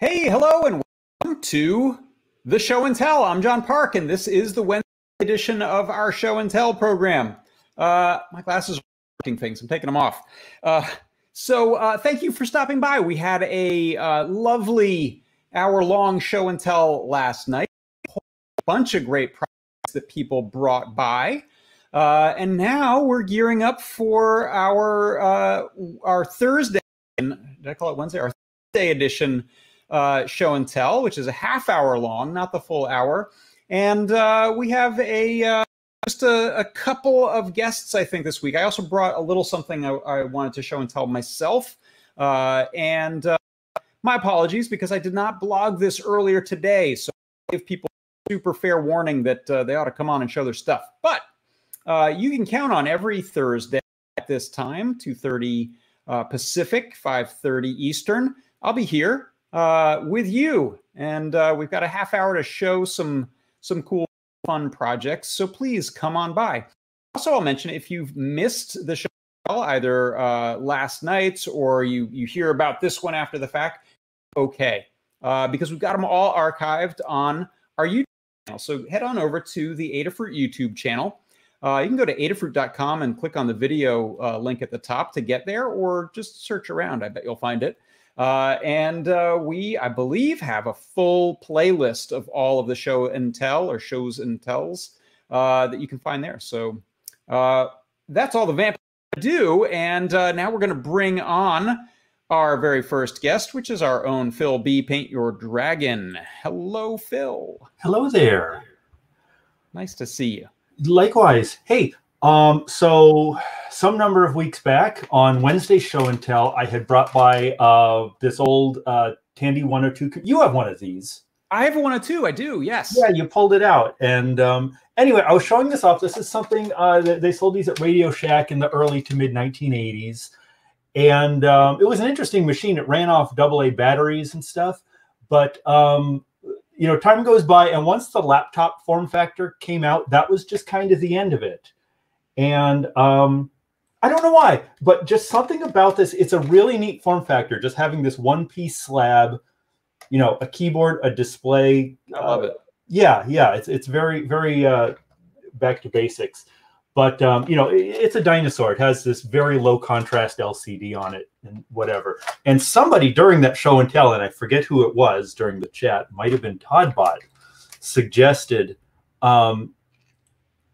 Hey, hello, and welcome to the Show and Tell. I'm John Park, and this is the Wednesday edition of our Show and Tell program. Uh, my glasses are working things. I'm taking them off. Uh, so, uh, thank you for stopping by. We had a uh, lovely hour-long show and tell last night. A bunch of great products that people brought by. Uh, and now we're gearing up for our uh, our Thursday. Did I call it Wednesday? Our Thursday edition uh, show and tell, which is a half hour long, not the full hour. And uh, we have a uh, just a, a, couple of guests, I think, this week. I also brought a little something I, I wanted to show and tell myself. Uh, and my apologies because I did not blog this earlier today. So give people super fair warning that they ought to come on and show their stuff. But uh, you can count on every Thursday at this time, 2.30 uh, Pacific, 5.30 Eastern. I'll be here uh, with you. And uh, we've got a half hour to show some, some cool, fun projects. So please come on by. Also, I'll mention if you've missed the show either uh, last night or you, you hear about this one after the fact, okay. Uh, because we've got them all archived on our YouTube channel. So head on over to the Adafruit YouTube channel. Uh, you can go to adafruit.com and click on the video uh, link at the top to get there, or just search around. I bet you'll find it. Uh, and uh, we, I believe, have a full playlist of all of the show and tell or shows and tells uh, that you can find there. So uh, that's all the vamp do. And now we're going to bring on our very first guest, which is our own Phil B. Paint Your Dragon. Hello, Phil. Hello there. Nice to see you likewise. Hey, um, so some number of weeks back on Wednesday show and tell, I had brought by uh, this old uh, Tandy 102. You have one of these. I have one or two. I do. Yes. Yeah, you pulled it out. And um, anyway, I was showing this off. This is something uh, that they sold these at Radio Shack in the early to mid 1980s. And um, it was an interesting machine. It ran off AA batteries and stuff. But um, you know, time goes by, and once the laptop form factor came out, that was just kind of the end of it. And um, I don't know why, but just something about this. It's a really neat form factor. Just having this one piece slab, you know, a keyboard, a display. I love uh, it. Yeah, yeah. It's it's very very uh, back to basics. But um, you know, it's a dinosaur. It has this very low contrast LCD on it and whatever. And somebody during that show and tell, and I forget who it was during the chat, might have been todbot, suggested, um,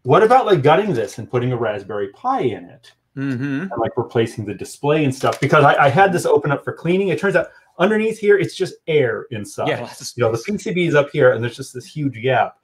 what about like gutting this and putting a Raspberry Pi in it? Mm-hmm. And like replacing the display and stuff because I, I, had this open up for cleaning. It turns out underneath here it's just air inside. Yeah, you know the PCB is up here and there's just this huge gap.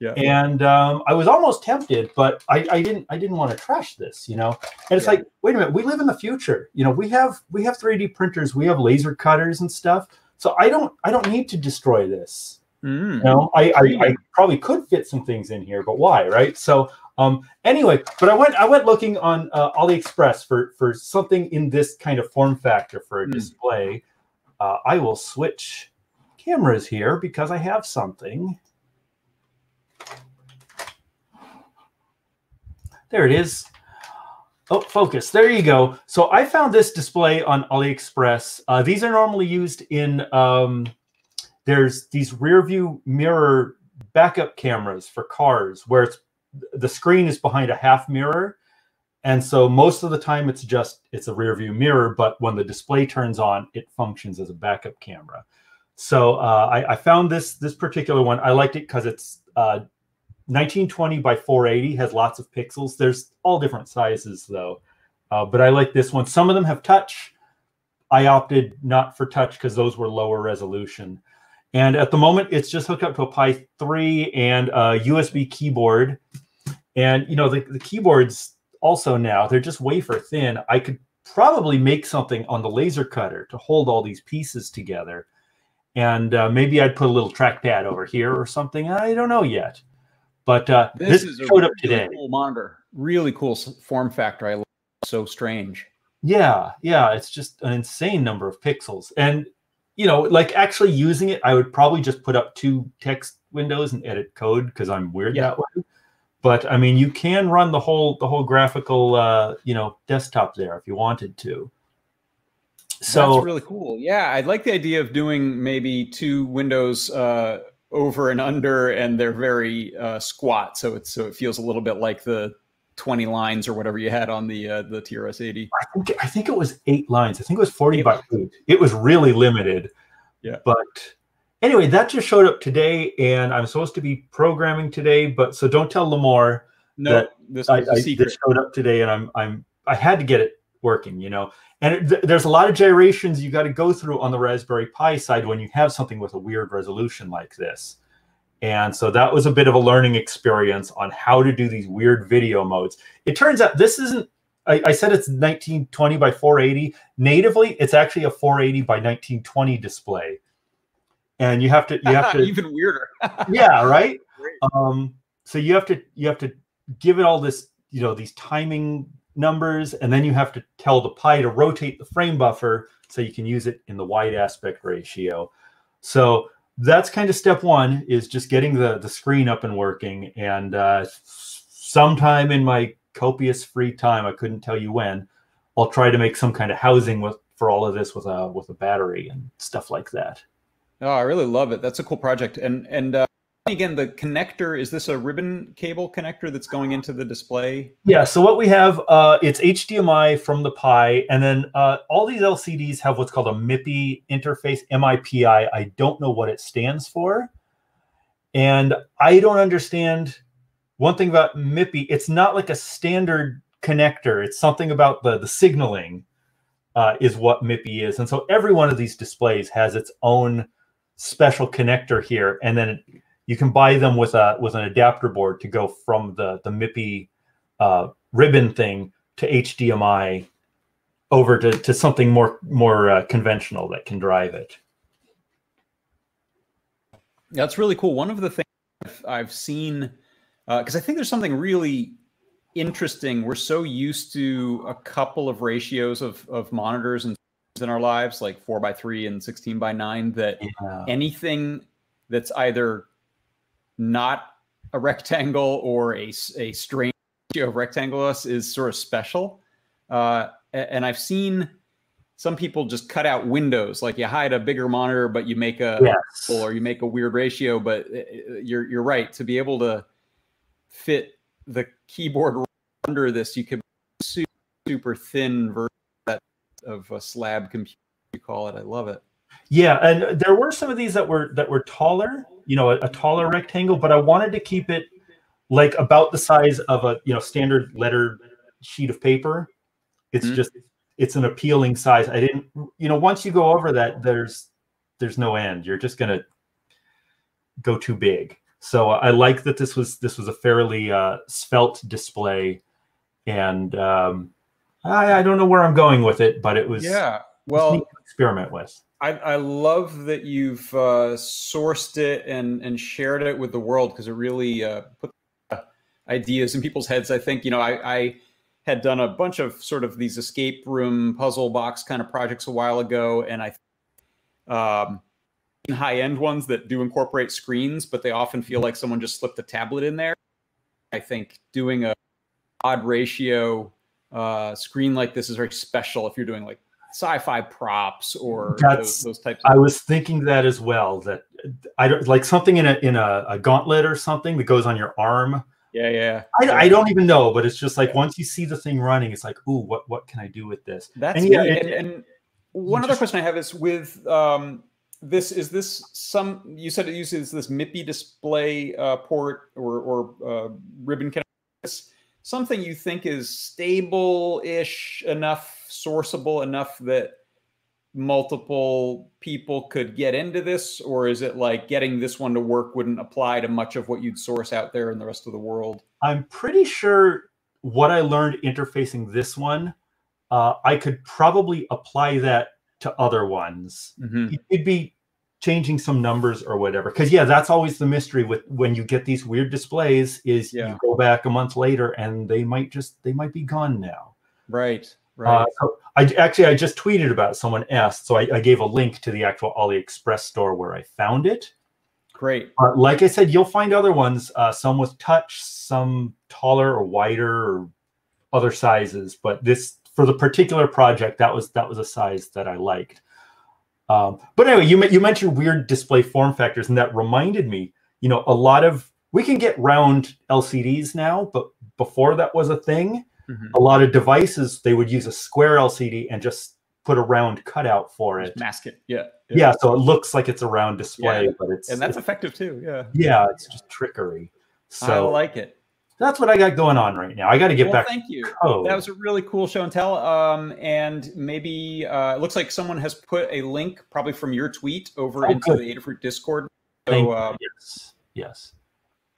Yeah. And um, I was almost tempted, but I, I didn't. I didn't want to trash this, you know. And it's yeah. like, wait a minute, we live in the future. You know, we have we have 3D printers, we have laser cutters and stuff. So I don't I don't need to destroy this. Mm. You know, I, I, I probably could fit some things in here, but why, right? So um, anyway, but I went I went looking on uh, AliExpress for for something in this kind of form factor for a mm. display. Uh, I will switch cameras here because I have something. There it is. Oh, focus. There you go. So I found this display on AliExpress. Uh, these are normally used in, um, there's these rear view mirror backup cameras for cars where it's the screen is behind a half mirror. And so most of the time it's just, it's a rear view mirror, but when the display turns on, it functions as a backup camera. So uh, I, I, found this, this particular one. I liked it because it's uh, 1920 by 480 has lots of pixels. There's all different sizes though, uh, but I like this one. Some of them have touch. I opted not for touch because those were lower resolution. And at the moment, it's just hooked up to a Pi 3 and a USB keyboard. And you know, the, the keyboards also now, they're just wafer thin. I could probably make something on the laser cutter to hold all these pieces together. And uh, maybe I'd put a little trackpad over here or something. I don't know yet. But uh, this, this is showed up really today. Cool monitor, really cool form factor. I love so strange. Yeah, yeah, it's just an insane number of pixels, and you know, like actually using it, I would probably just put up two text windows and edit code because I'm weird yeah. that way. But I mean, you can run the whole the whole graphical uh, you know desktop there if you wanted to. So That's really cool. Yeah, I'd like the idea of doing maybe two windows uh, over and under, and they're very uh, squat, so it's so it feels a little bit like the 20 lines or whatever you had on the uh, the TRS 80. I think I think it was eight lines. I think it was 40 by eight. It was really limited. Yeah. But anyway, that just showed up today, and I'm supposed to be programming today. But so don't tell Limor No, That this I, I this showed up today, and I'm I'm I had to get it working, you know. And it, th- there's a lot of gyrations you got to go through on the Raspberry Pi side when you have something with a weird resolution like this. And so that was a bit of a learning experience on how to do these weird video modes. It turns out this isn't. I, I said it's 1920 by 480. Natively, it's actually a 480 by 1920 display. And you have to you have to even weirder. yeah right um so you have to you have to give it all this you know these timing numbers and then you have to tell the pi to rotate the frame buffer so you can use it in the wide aspect ratio so that's kind of step one is just getting the the screen up and working and uh sometime in my copious free time i couldn't tell you when i'll try to make some kind of housing with for all of this with a with a battery and stuff like that Oh, I really love it. That's a cool project. And and uh, again, the connector is this a ribbon cable connector that's going into the display? Yeah, so what we have, uh, it's HDMI from the Pi, and then uh, all these LCDs have what's called a MIPI interface, mipi i don't know what it stands for, and I don't understand one thing about MIPI. It's not like a standard connector. It's something about the the signaling uh, is what MIPI is, and so every one of these displays has its own special connector here, and then you can buy them with a with an adapter board to go from the the MIPI uh, ribbon thing to HDMI over to, to something more more uh, conventional that can drive it. That's really cool. One of the things I've, seen, because I think there's something really interesting. We're so used to a couple of ratios of, of monitors and in our lives, like four by three and 16 by nine, that Yeah. anything that's either not a rectangle or a, a strange ratio of rectangle is sort of special. Uh, and I've seen some people just cut out windows, like you hide a bigger monitor, but you make a Yes. or you make a weird ratio. But uh, you're you're right to be able to fit the keyboard under this. You could super, super thin version of a slab computer. You call it. I love it. Yeah, and there were some of these that were that were taller, you know, a, a taller rectangle, but I wanted to keep it like about the size of a you know standard letter sheet of paper. It's Mhm. just it's an appealing size. I didn't, you know, once you go over that, there's there's no end. You're just gonna go too big. So I like that this was this was a fairly uh, svelte display, and um, I, I don't know where I'm going with it, but it was Yeah. Well, experiment with. I, I love that you've uh, sourced it and and shared it with the world because it really uh, put uh, ideas in people's heads. I think you know I, I had done a bunch of sort of these escape room puzzle box kind of projects a while ago, and I um, high end ones that do incorporate screens, but they often feel like someone just slipped a tablet in there. I think doing a odd ratio uh, screen like this is very special if you're doing like sci-fi props or those, those types of I was thinking that as well. That I don't like something in a in a, a gauntlet or something that goes on your arm. yeah yeah I, I don't even know, but it's just like once you see the thing running, it's like, ooh, what what can I do with this? that's And yeah, it- and, and one other just- question i have is with um, this is this some you said it uses this MIPI display uh, port or, or uh, ribbon connector Is something you think is stable-ish enough sourceable enough that multiple people could get into this or is it like getting this one to work wouldn't apply to much of what you'd source out there in the rest of the world I'm pretty sure what I learned interfacing this one, uh, I could probably apply that to other ones. Mhm. It'd be changing some numbers or whatever. Because yeah, that's always the mystery with when you get these weird displays. Is Yeah. you go back a month later and they might just they might be gone now. right right Uh, so I actually I just tweeted about it. someone asked, so I, I gave a link to the actual AliExpress store where I found it. great Uh, like I said, you'll find other ones, uh, some with touch, some taller or wider or other sizes. But this for the particular project, that was that was a size that I liked. Um, but anyway, you you mentioned weird display form factors, and that reminded me. You know, a lot of we can get round LCDs now, but before that was a thing, mm-hmm. a lot of devices they would use a square LCD and just put a round cutout for it. Just mask it. Yeah, yeah. Yeah. So it looks like it's a round display, yeah. but it's and that's it's, effective too. Yeah. Yeah, it's just trickery. So I like it. That's what I got going on right now. I got to get well, back. Thank you. Code. That was a really cool show and tell. Um, and maybe uh, it looks like someone has put a link, probably from your tweet, over oh, into good. the Adafruit Discord. So um, yes, yes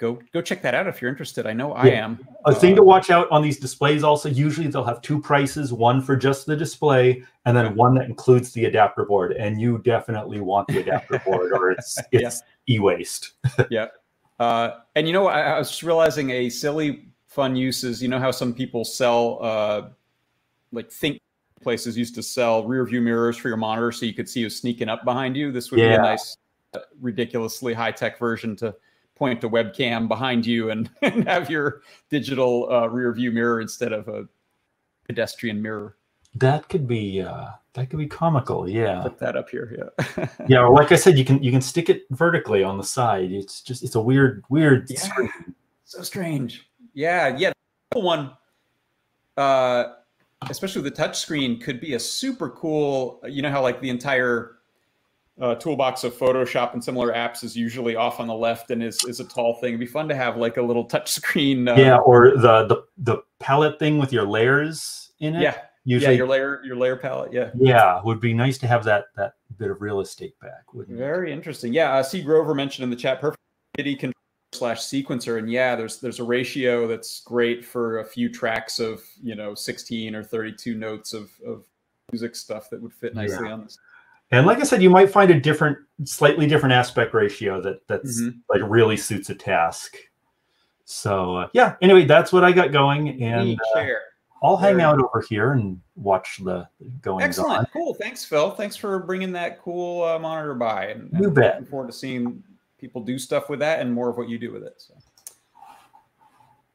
go go check that out if you're interested. I know I am. A thing to watch out on these displays also. Usually they'll have two prices: one for just the display, and then one that includes the adapter board. And you definitely want the adapter board, or it's it's yeah. e-waste. yeah. Uh, and you know, I, I, was just realizing a silly fun use is you know how some people sell uh, like think places used to sell rear view mirrors for your monitor so you could see who's sneaking up behind you. This would yeah. be a nice, uh, ridiculously high tech version to point a webcam behind you and, and have your digital uh, rear view mirror instead of a pedestrian mirror. That could be uh, that could be comical. Yeah, put that up here. Yeah, yeah. like I said, you can you can stick it vertically on the side. It's just it's a weird weird. Yeah. Screen. So strange. Yeah, yeah. One, uh, especially the touch screen, could be a super cool. You know how like the entire uh, toolbox of Photoshop and similar apps is usually off on the left and is, is a tall thing. It'd be fun to have like a little touch screen. Uh, yeah, or the, the the palette thing with your layers in it. Yeah, usually yeah, your layer your layer palette. Yeah, yeah, would be nice to have that that bit of real estate back. Wouldn't Very it? interesting. Yeah, uh, C Grover mentioned in the chat perfect MIDI controller slash sequencer, and yeah, there's there's a ratio that's great for a few tracks of you know 16 or 32 notes of of music stuff that would fit nicely yeah. on this. And like I said, you might find a different, slightly different aspect ratio that that's mm-hmm. like really suits a task. So uh, yeah. Anyway, that's what I got going, and uh, I'll hang out over here and watch the going. Excellent, on. cool. Thanks, Phil. Thanks for bringing that cool uh, monitor by. And, you bet. Looking forward to seeing people do stuff with that and more of what you do with it. So.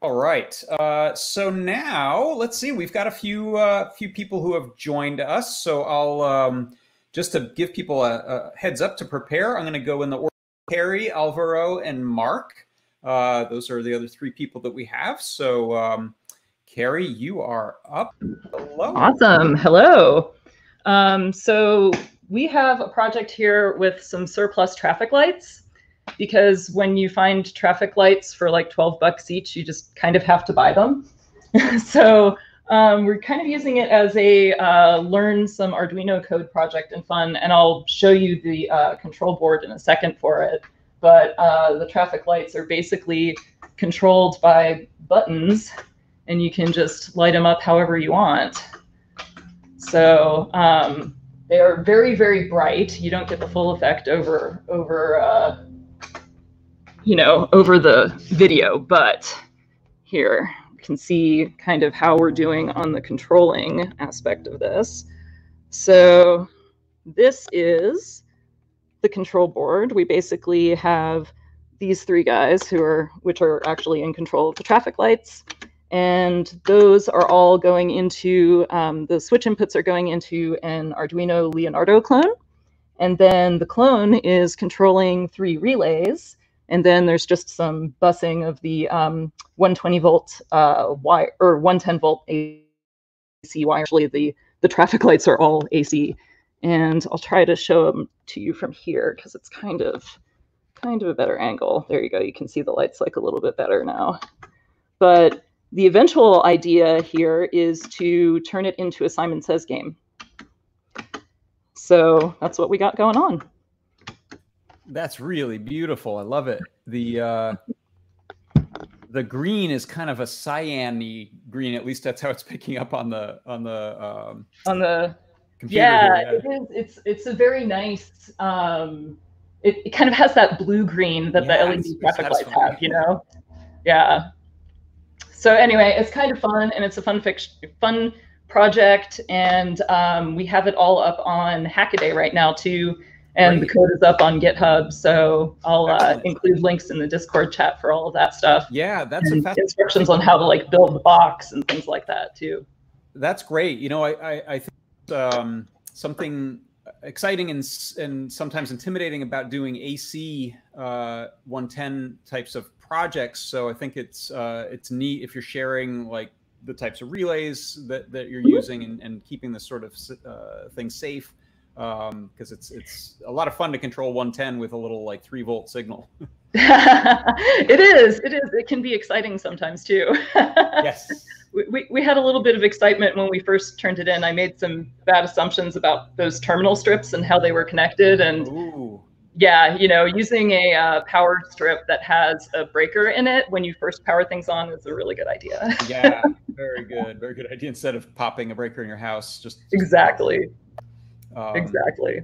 All right. Uh, so now let's see. We've got a few uh, few people who have joined us. So I'll. Um, just to give people a, a heads up to prepare, I'm going to go in the order Harry, Alvaro, and Mark. Uh, those are the other three people that we have. So, um, Carrie, you are up. Hello. Awesome. Hello. Um, so, we have a project here with some surplus traffic lights because when you find traffic lights for like 12 bucks each, you just kind of have to buy them. so, um, we're kind of using it as a uh, learn some Arduino code project and fun, and I'll show you the uh, control board in a second for it. But uh, the traffic lights are basically controlled by buttons, and you can just light them up however you want. So um, they are very, very bright. You don't get the full effect over over uh, you know over the video, but here can see kind of how we're doing on the controlling aspect of this. So this is the control board. We basically have these three guys who are, which are actually in control of the traffic lights. And those are all going into, um, the switch inputs are going into an Arduino Leonardo clone. And then the clone is controlling three relays and then there's just some busing of the um, 120 volt uh, wire or 110 volt AC wire. Actually, the the traffic lights are all AC, and I'll try to show them to you from here because it's kind of kind of a better angle. There you go. You can see the lights like a little bit better now. But the eventual idea here is to turn it into a Simon Says game. So that's what we got going on. That's really beautiful. I love it. The uh, the green is kind of a cyany green. At least that's how it's picking up on the on the um, on the yeah, yeah, It is. It's it's a very nice. Um, it, it kind of has that blue green that yeah, the LED traffic lights have. You know. Yeah. So anyway, it's kind of fun and it's a fun fiction, fun project, and um, we have it all up on Hackaday right now too and the code is up on GitHub. So I'll uh, include links in the Discord chat for all of that stuff. Yeah, that's instructions on how to like build the box and things like that too. that's great. You know, I I, I think um, something exciting and and sometimes intimidating about doing AC uh, 110 types of projects. So I think it's uh, it's neat if you're sharing like the types of relays that, that you're mm-hmm. using and, and keeping this sort of uh, thing safe because um, it's it's a lot of fun to control 110 with a little like three volt signal. it is. It is. It can be exciting sometimes too. yes. We, we had a little bit of excitement when we first turned it in. I made some bad assumptions about those terminal strips and how they were connected. And Ooh. yeah, you know, using a uh, power strip that has a breaker in it when you first power things on is a really good idea. yeah, very good. Very good idea. Instead of popping a breaker in your house, just exactly. Um, exactly.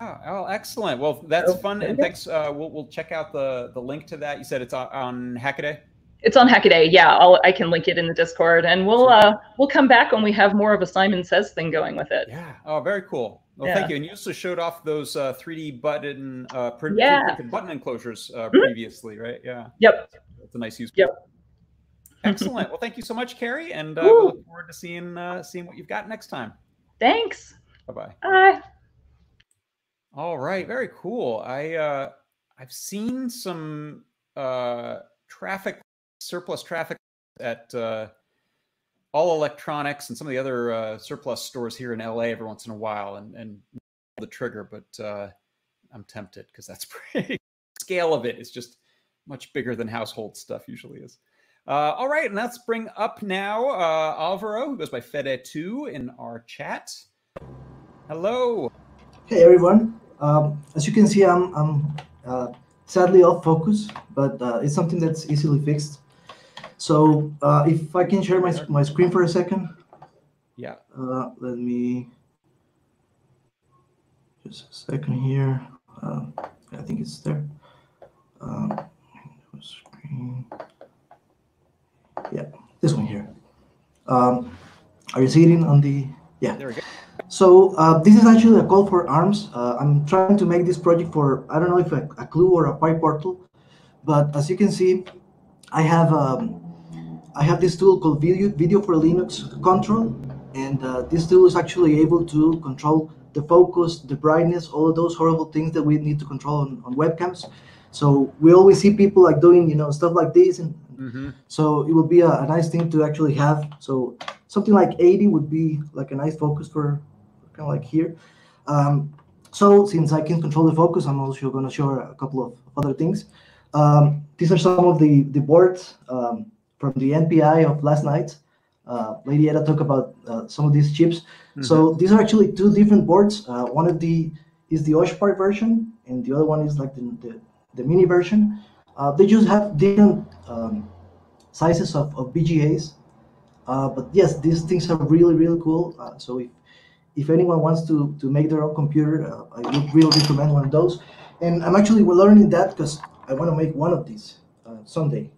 Oh, oh, excellent. Well, that's fun, and thanks. Uh, we'll we'll check out the the link to that. You said it's on, on Hackaday. It's on Hackaday. Yeah, I'll, I can link it in the Discord, and we'll uh, we'll come back when we have more of a Simon Says thing going with it. Yeah. Oh, very cool. Well, yeah. thank you. And you also showed off those uh, 3D button uh, print, yeah. button enclosures uh, mm-hmm. previously, right? Yeah. Yep. That's a nice use. Yep. Excellent. well, thank you so much, Carrie, and uh, we look forward to seeing uh, seeing what you've got next time. Thanks. Bye-bye. Bye. All right, very cool. I uh, I've seen some uh, traffic surplus traffic at uh, all electronics and some of the other uh, surplus stores here in LA every once in a while, and and the trigger, but uh, I'm tempted because that's pretty scale of it is just much bigger than household stuff usually is. Uh, all right, and let's bring up now uh, Alvaro, who goes by Fede2 in our chat. Hello. Hey everyone. Um, as you can see, I'm, I'm uh, sadly off focus, but uh, it's something that's easily fixed. So uh, if I can share my, my screen for a second. Yeah. Uh, let me just a second here. Uh, I think it's there. Um, screen. Yeah, this one here. Um, are you seeing on the? Yeah. There we go. So uh, this is actually a call for arms. Uh, I'm trying to make this project for, I don't know if a, a clue or a PyPortal, but as you can see, I have um, I have this tool called Video, Video for Linux Control, and uh, this tool is actually able to control the focus, the brightness, all of those horrible things that we need to control on, on webcams. So we always see people like doing, you know, stuff like this, and mm-hmm. so it would be a, a nice thing to actually have. So something like 80 would be like a nice focus for kind of like here. Um, so since I can control the focus, I'm also going to show a couple of other things. Um, these are some of the, the boards um, from the NPI of last night. Uh, Lady Ada talked about uh, some of these chips. Mm-hmm. So these are actually two different boards. Uh, one of the is the OSHPARK version, and the other one is like the, the, the mini version. Uh, they just have different um, sizes of, of BGAs. Uh, but yes, these things are really, really cool. Uh, so if if anyone wants to to make their own computer, uh, I would really recommend one of those. And I'm actually learning that because I want to make one of these uh, someday.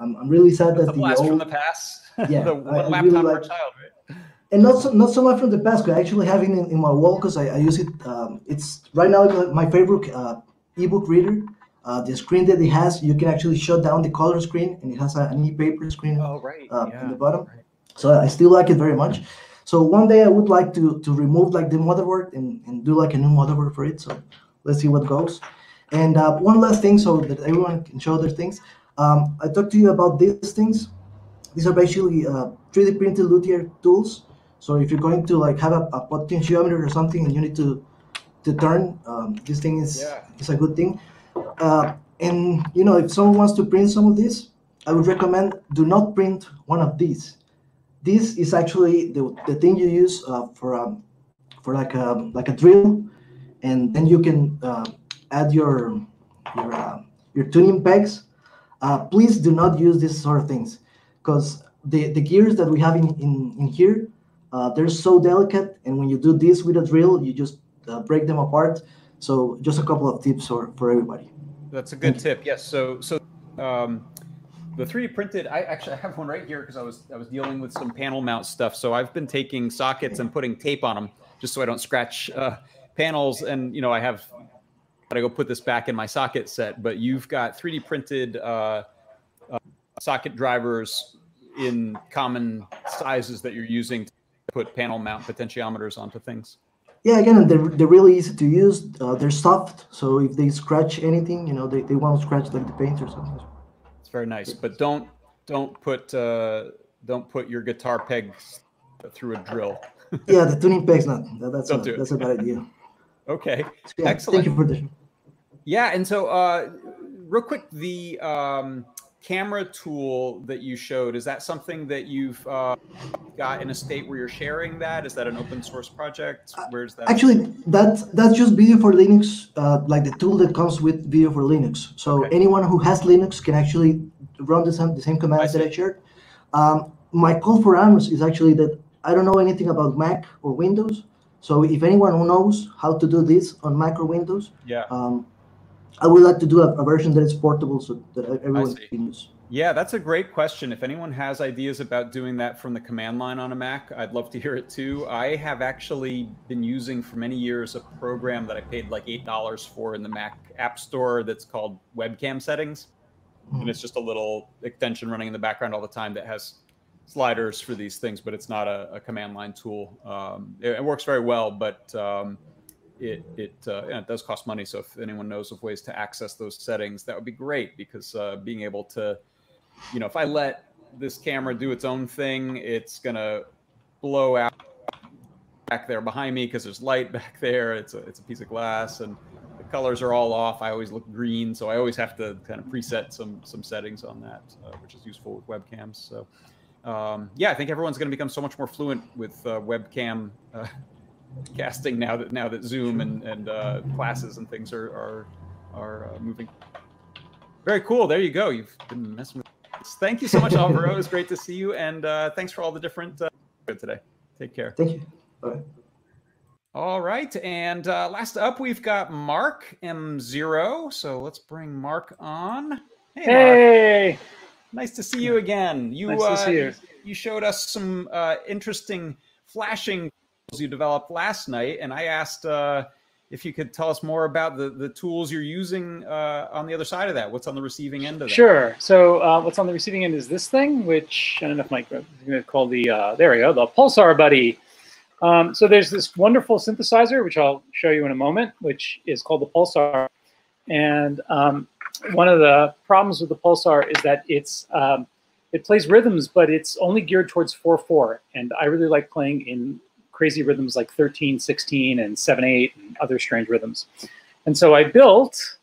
I'm, I'm really sad that the, the blast old, from the past. Yeah, the I, I really like, child, right? And not so, not so much from the past. I actually have it in, in my wall because I, I, use it. Um, it's right now my favorite uh, ebook reader. Uh, the screen that it has, you can actually shut down the color screen, and it has a, an e-paper screen oh, right. uh, yeah. in the bottom. Right. So I still like it very much. So one day I would like to to remove like the motherboard and, and do like a new motherboard for it. So let's see what goes. And uh, one last thing so that everyone can show their things. Um, I talked to you about these things. These are basically uh, 3D printed luthier tools. So if you're going to like have a, a potentiometer or something and you need to to turn, um, this thing is yeah. is a good thing. Uh, and you know, if someone wants to print some of these, I would recommend do not print one of these this is actually the, the thing you use uh, for um, for like a like a drill, and then you can uh, add your your uh, your tuning pegs. Uh, please do not use these sort of things because the the gears that we have in in, in here uh, they're so delicate, and when you do this with a drill, you just uh, break them apart. So just a couple of tips for for everybody. That's a good tip. Yes. So so. Um, the 3D printed, I actually I have one right here because I was I was dealing with some panel mount stuff. So I've been taking sockets and putting tape on them just so I don't scratch uh, panels. And you know I have got to go put this back in my socket set. But you've got 3D printed uh, uh, socket drivers in common sizes that you're using to put panel mount potentiometers onto things. Yeah, again, they're, they're really easy to use. Uh, they're soft, so if they scratch anything, you know, they, they won't scratch like the paint or something. It's very nice, but don't don't put uh, don't put your guitar pegs through a drill. yeah, the tuning peg's not. That, that's a, do it. that's a bad idea. Okay. Yeah, Excellent. Thank you for this. Yeah, and so uh, real quick, the um, camera tool that you showed is that something that you've uh, got in a state where you're sharing that? Is that an open source project? Where's that? Actually, that's that's just video for Linux, uh, like the tool that comes with video for Linux. So Okay. anyone who has Linux can actually run the same the same commands that. I shared. Um, my call for arms is actually that I don't know anything about Mac or Windows. So if anyone who knows how to do this on Mac or Windows, yeah. um, I would like to do a, a version that is portable so that everyone can use. Yeah, that's a great question. If anyone has ideas about doing that from the command line on a Mac, I'd love to hear it too. I have actually been using for many years a program that I paid like $8 for in the Mac App Store that's called Webcam Settings. And it's just a little extension running in the background all the time that has sliders for these things, but it's not a, a command line tool. Um, it, it works very well, but um, it it, uh, it does cost money. So if anyone knows of ways to access those settings, that would be great because uh, being able to, you know, if I let this camera do its own thing, it's gonna blow out back there behind me because there's light back there. It's a it's a piece of glass and the colors are all off. I always look green, so I always have to kind of preset some some settings on that, uh, which is useful with webcams. So um, yeah, I think everyone's going to become so much more fluent with uh, webcam uh, casting now that now that Zoom and and uh, classes and things are are are uh, moving. Very cool. There you go. You've been messing with. This. Thank you so much, Alvaro. it was great to see you, and uh, thanks for all the different uh, today. Take care. Thank you. Bye. All right, and uh, last up we've got Mark M0. So let's bring Mark on. Hey, Mark. Nice to see you again. You Nice to uh, see you. you showed us some uh, interesting flashing tools you developed last night, and I asked uh, if you could tell us more about the the tools you're using uh, on the other side of that. What's on the receiving end of that? sure. So uh, what's on the receiving end is this thing, which I don't know if Mike is going to call the, uh, there we go, the Pulsar Buddy. Um, so there's this wonderful synthesizer, which I'll show you in a moment, which is called the Pulsar. And um, one of the problems with the Pulsar is that it's um, it plays rhythms, but it's only geared towards 4-4. And I really like playing in crazy rhythms like 13, 16, and 7-8, and other strange rhythms. And so I built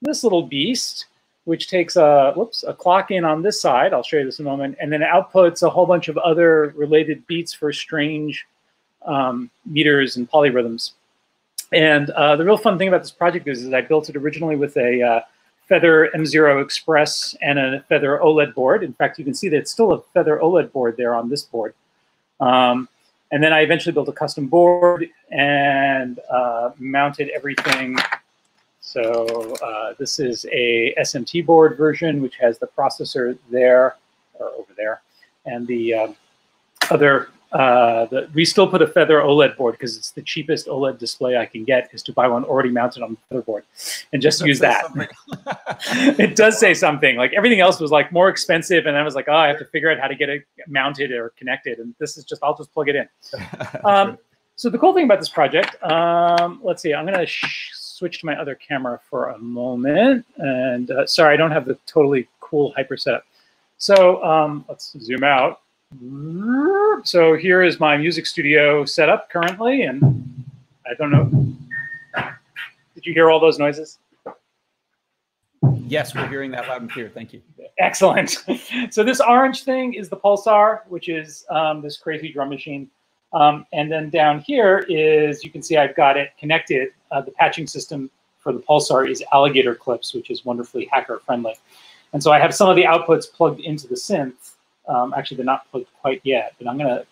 this little beast, which takes a whoops a clock in on this side. I'll show you this in a moment, and then outputs a whole bunch of other related beats for strange um, meters and polyrhythms. And uh, the real fun thing about this project is, is I built it originally with a uh, Feather M0 Express and a Feather OLED board. In fact, you can see that it's still a Feather OLED board there on this board. Um, and then I eventually built a custom board and uh, mounted everything. So uh, this is a SMT board version, which has the processor there or over there, and the um, other. Uh, the, we still put a Feather OLED board because it's the cheapest OLED display I can get is to buy one already mounted on the Feather board and just use that. it does say something. Like everything else was like more expensive, and I was like, oh, I have to figure out how to get it mounted or connected. And this is just I'll just plug it in. Um, so the cool thing about this project, um, let's see, I'm going to switch to my other camera for a moment. And uh, sorry, I don't have the totally cool hyper setup. So um, let's zoom out. So here is my music studio setup currently, and I don't know. Did you hear all those noises? Yes, we're hearing that loud and clear. Thank you. Excellent. so this orange thing is the Pulsar, which is um, this crazy drum machine. Um, and then down here is, you can see I've got it connected. Uh, the patching system for the Pulsar is alligator clips, which is wonderfully hacker friendly. And so I have some of the outputs plugged into the synth. Um, actually, they're not plugged quite yet, but I'm going to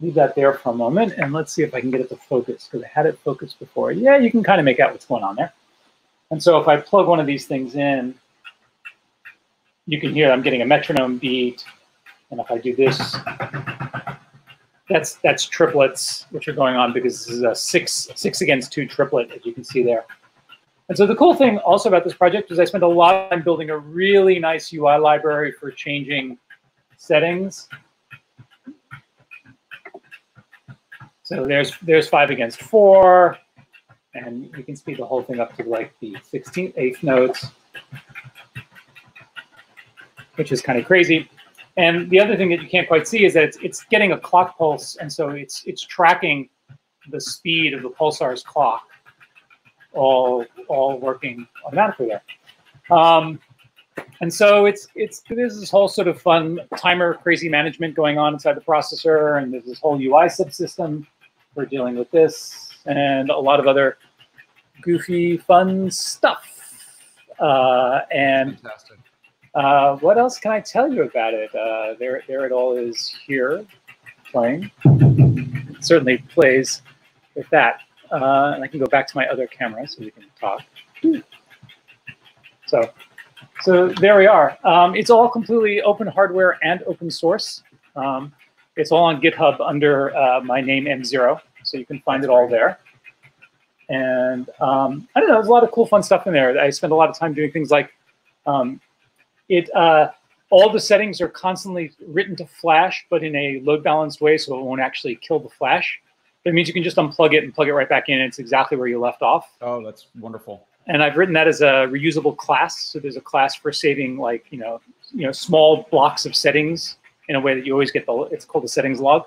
leave that there for a moment. And let's see if I can get it to focus, because I had it focused before. Yeah, you can kind of make out what's going on there. And so if I plug one of these things in, you can hear I'm getting a metronome beat. And if I do this, that's that's triplets, which are going on because this is a six six against two triplet, as you can see there. And so the cool thing also about this project is I spent a lot of time building a really nice UI library for changing settings. So there's there's five against four, and you can speed the whole thing up to like the 16th, eighth notes, which is kind of crazy. And the other thing that you can't quite see is that it's, it's getting a clock pulse, and so it's it's tracking the speed of the pulsar's clock, all all working automatically there. Um, and so it's it's there's this whole sort of fun timer crazy management going on inside the processor, and there's this whole UI subsystem for dealing with this, and a lot of other goofy fun stuff. Uh, and uh, what else can I tell you about it? Uh, there, there it all is here, playing. It certainly plays with that. Uh, and I can go back to my other camera so we can talk. So, so there we are. Um, it's all completely open hardware and open source. Um, it's all on GitHub under uh, my name M0, so you can find it all there. And um, I don't know, there's a lot of cool, fun stuff in there. I spend a lot of time doing things like um, it. Uh, all the settings are constantly written to Flash, but in a load balanced way, so it won't actually kill the Flash. It means you can just unplug it and plug it right back in. It's exactly where you left off. Oh, that's wonderful. And I've written that as a reusable class. So there's a class for saving like you know you know small blocks of settings in a way that you always get the. It's called the settings log.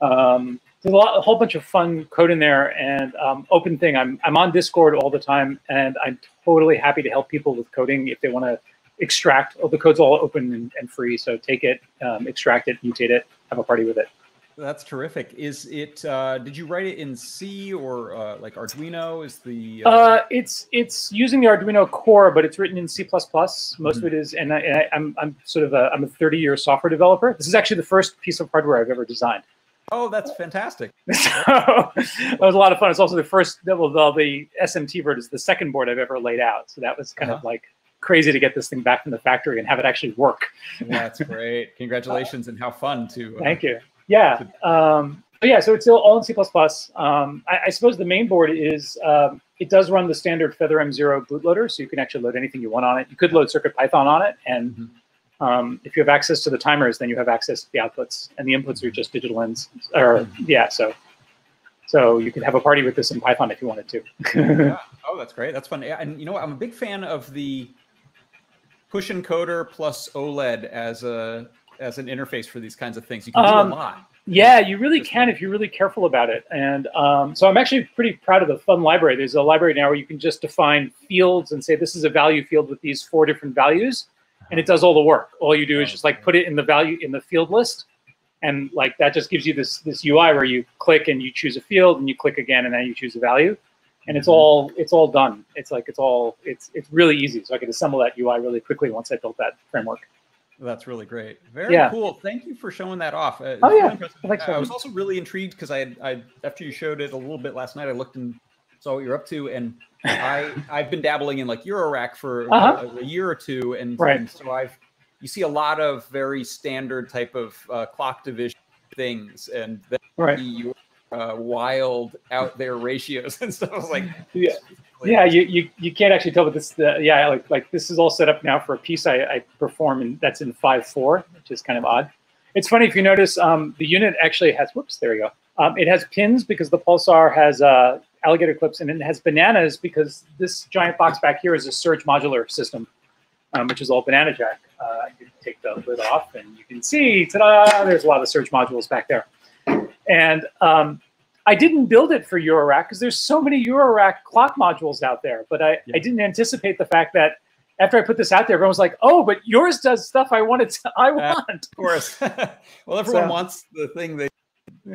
Um, there's a, lot, a whole bunch of fun code in there and um, open thing. I'm I'm on Discord all the time, and I'm totally happy to help people with coding if they want to extract. Oh, the code's all open and, and free, so take it, um, extract it, mutate it, have a party with it. That's terrific. Is it? Uh, did you write it in C or uh, like Arduino? Is the? Uh, Uh, it's it's using the Arduino core, but it's written in C++. plus Most of it is, and, I, I, I'm I'm sort of a I'm a 30 year software developer. This is actually the first piece of hardware I've ever designed. oh, that's fantastic. So that was a lot of fun. It's also the first well, the, the SMT board is the second board I've ever laid out. So that was kind of Uh-huh. like crazy to get this thing back from the factory and have it actually work. That's great. Congratulations and how fun to. uh, Thank you. Yeah. Um, but yeah, so it's still all in C++. Um, I, I suppose the main board is, um, it does run the standard Feather M0 bootloader, so you can actually load anything you want on it. You could load CircuitPython on it, and Mhm. um, if you have access to the timers, then you have access to the outputs, and the inputs are just digital ins. Or yeah, so so you could have a party with this in Python if you wanted to. Yeah. Oh, that's great. That's fun. Yeah, And you know what? I'm a big fan of the push encoder plus OLED as a as an interface for these kinds of things. You can Um, do a lot. Yeah, you really can if you're really careful about it. And um, so I'm actually pretty proud of the Fun library. There's a library now where you can just define fields and say this is a value field with these four different values, and it does all the work. All you do is just like put it in the value in the field list, and like that just gives you this this UI where you click and you choose a field and you click again and then you choose a value, and it's Mhm. all it's all done. It's like it's all it's it's really easy. So I could assemble that UI really quickly once I built that framework. That's really great. Very Yeah. cool. Thank you for showing that off. Uh, Oh, yeah. Thanks, I was also really intrigued because I, had, I after you showed it a little bit last night, I looked and saw what you're up to, and I I've been dabbling in like Eurorack for Uh-huh. a, a year or two, and, Right. and so I've you see a lot of very standard type of uh, clock division things, and then Right. your uh, wild out there ratios and stuff. I was like, Yeah. Yeah, you, you, you can't actually tell, but this the yeah like like this is all set up now for a piece I, I perform and that's in five four, which is kind of odd. It's funny if you notice um, the unit actually has whoops there we go. Um, it has pins because the pulsar has uh, alligator clips and it has bananas because this giant box back here is a Serge modular system, um, which is all banana jack. Uh, you take the lid off and you can see ta-da! There's a lot of Serge modules back there, and um, I didn't build it for Eurorack because there's so many Eurorack clock modules out there, but I, Yeah. I didn't anticipate the fact that after I put this out there, everyone was like, "Oh, but yours does stuff I wanted to, I Uh, want." Of course. well, everyone So- wants the thing they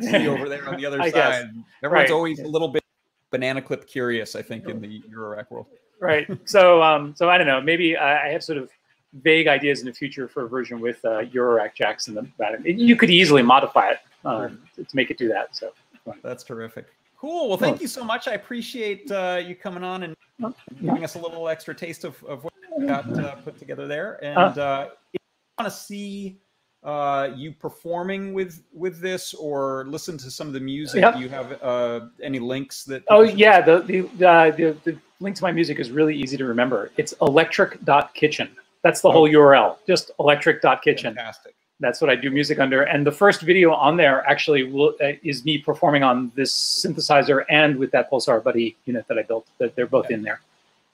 see over there on the other side. guess. Everyone's Right. always a little bit banana clip curious, I think, in the Eurorack world. right. So, um, so I don't know. Maybe I, I have sort of vague ideas in the future for a version with uh, Eurorack jacks in the back. You could easily modify it um, to to make it do that. So, That's terrific. Cool. Well, thank you so much. I appreciate uh, you coming on and giving us a little extra taste of, of what you got uh, put together there. And uh, if you want to see uh, you performing with with this or listen to some of the music, Yep. do you have uh, any links that? oh yeah, the the, uh, the the link to my music is really easy to remember. It's electric.kitchen. That's the Oh. whole URL. Just electric.kitchen. Fantastic. That's what I do music under. And the first video on there actually will, uh, is me performing on this synthesizer and with that Pulsar Buddy unit that I built. That they're both in there.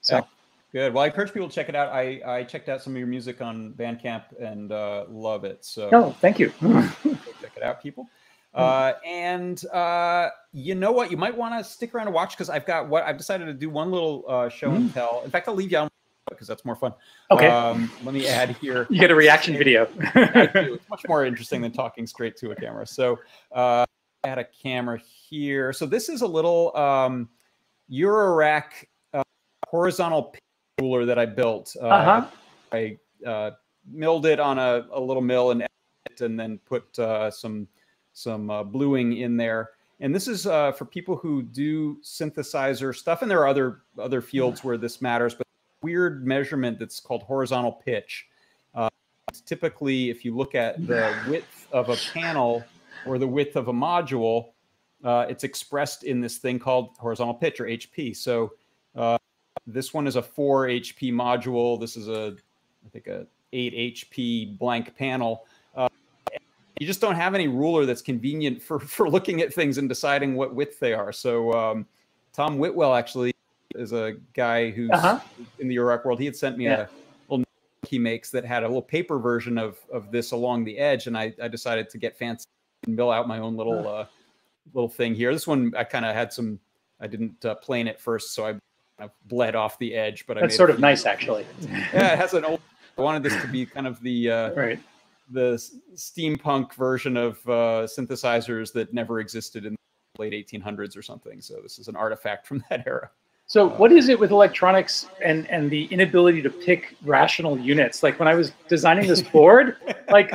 So. Good. Well, I encourage people to check it out. I, I checked out some of your music on Bandcamp and uh, love it. So oh, thank you. check it out, people. Uh, and uh, you know what? You might want to stick around and watch because I've got what I've decided to do one little uh, show and tell. In fact, I'll leave you on because that's more fun. Okay. Um, let me add here. You get a reaction video. it's much more interesting than talking straight to a camera. So uh, I had a camera here. So this is a little um, Eurorack uh, horizontal ruler that I built. Uh, uh-huh. I uh, milled it on a, a little mill and and then put uh, some some uh, bluing in there. And this is uh, for people who do synthesizer stuff, and there are other other fields where this matters. But weird measurement that's called horizontal pitch. Uh, typically, if you look at the width of a panel or the width of a module, uh, it's expressed in this thing called horizontal pitch or HP. So uh, this one is a four HP module. This is a, I think a eight HP blank panel you just don't have any ruler that's convenient for for looking at things and deciding what width they are. So um, Tom Whitwell actually is a guy who's uh-huh. in the Eurorack world. He had sent me yeah. a little he makes that had a little paper version of of this along the edge, and I, I decided to get fancy and mill out my own little uh, little thing here. This one I kind of had some. I didn't uh, plane it first, so I, I bled off the edge. But that's sort of nice, actually. yeah, it has an old. I wanted this to be kind of the uh, right the steampunk version of uh, synthesizers that never existed in the late 1800s or something. So this is an artifact from that era. So uh-huh. what is it with electronics and and the inability to pick rational units? Like when I was designing this board, like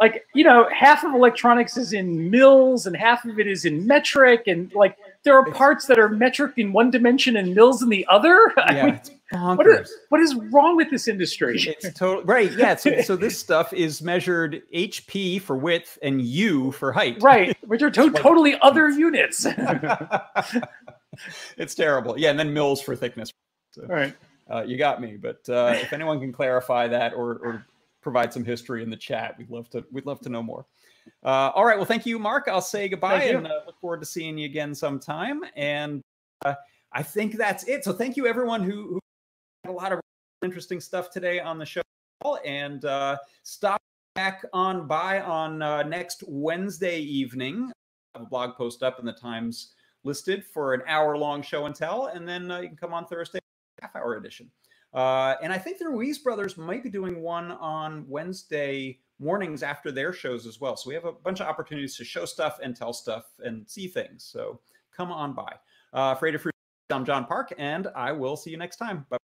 like you know half of electronics is in mils and half of it is in metric and like there are parts that are metric in one dimension and mils in the other. Yeah, mean, what is, what is wrong with this industry? It's totally right. Yeah. So, so this stuff is measured HP for width and U for height. Right. Which are to- totally other units. it's terrible. Yeah. And then mils for thickness. So, right. Uh, you got me. But uh, if anyone can clarify that or, or provide some history in the chat, we'd love to, we'd love to know more. Uh, all right. Well, thank you, Mark. I'll say goodbye and uh, look forward to seeing you again sometime. And uh, I think that's it. So thank you, everyone who, who had a lot of interesting stuff today on the show. And uh, stop back on by on uh, next Wednesday evening. I have a blog post up in the Times listed for an hour long show and tell. And then uh, you can come on Thursday, half hour edition. and I think the Ruiz brothers might be doing one on Wednesday mornings after their shows as well. So we have a bunch of opportunities to show stuff and tell stuff and see things. So come on by. Uh, for Adafruit, I'm John Park, and I will see you next time. Bye.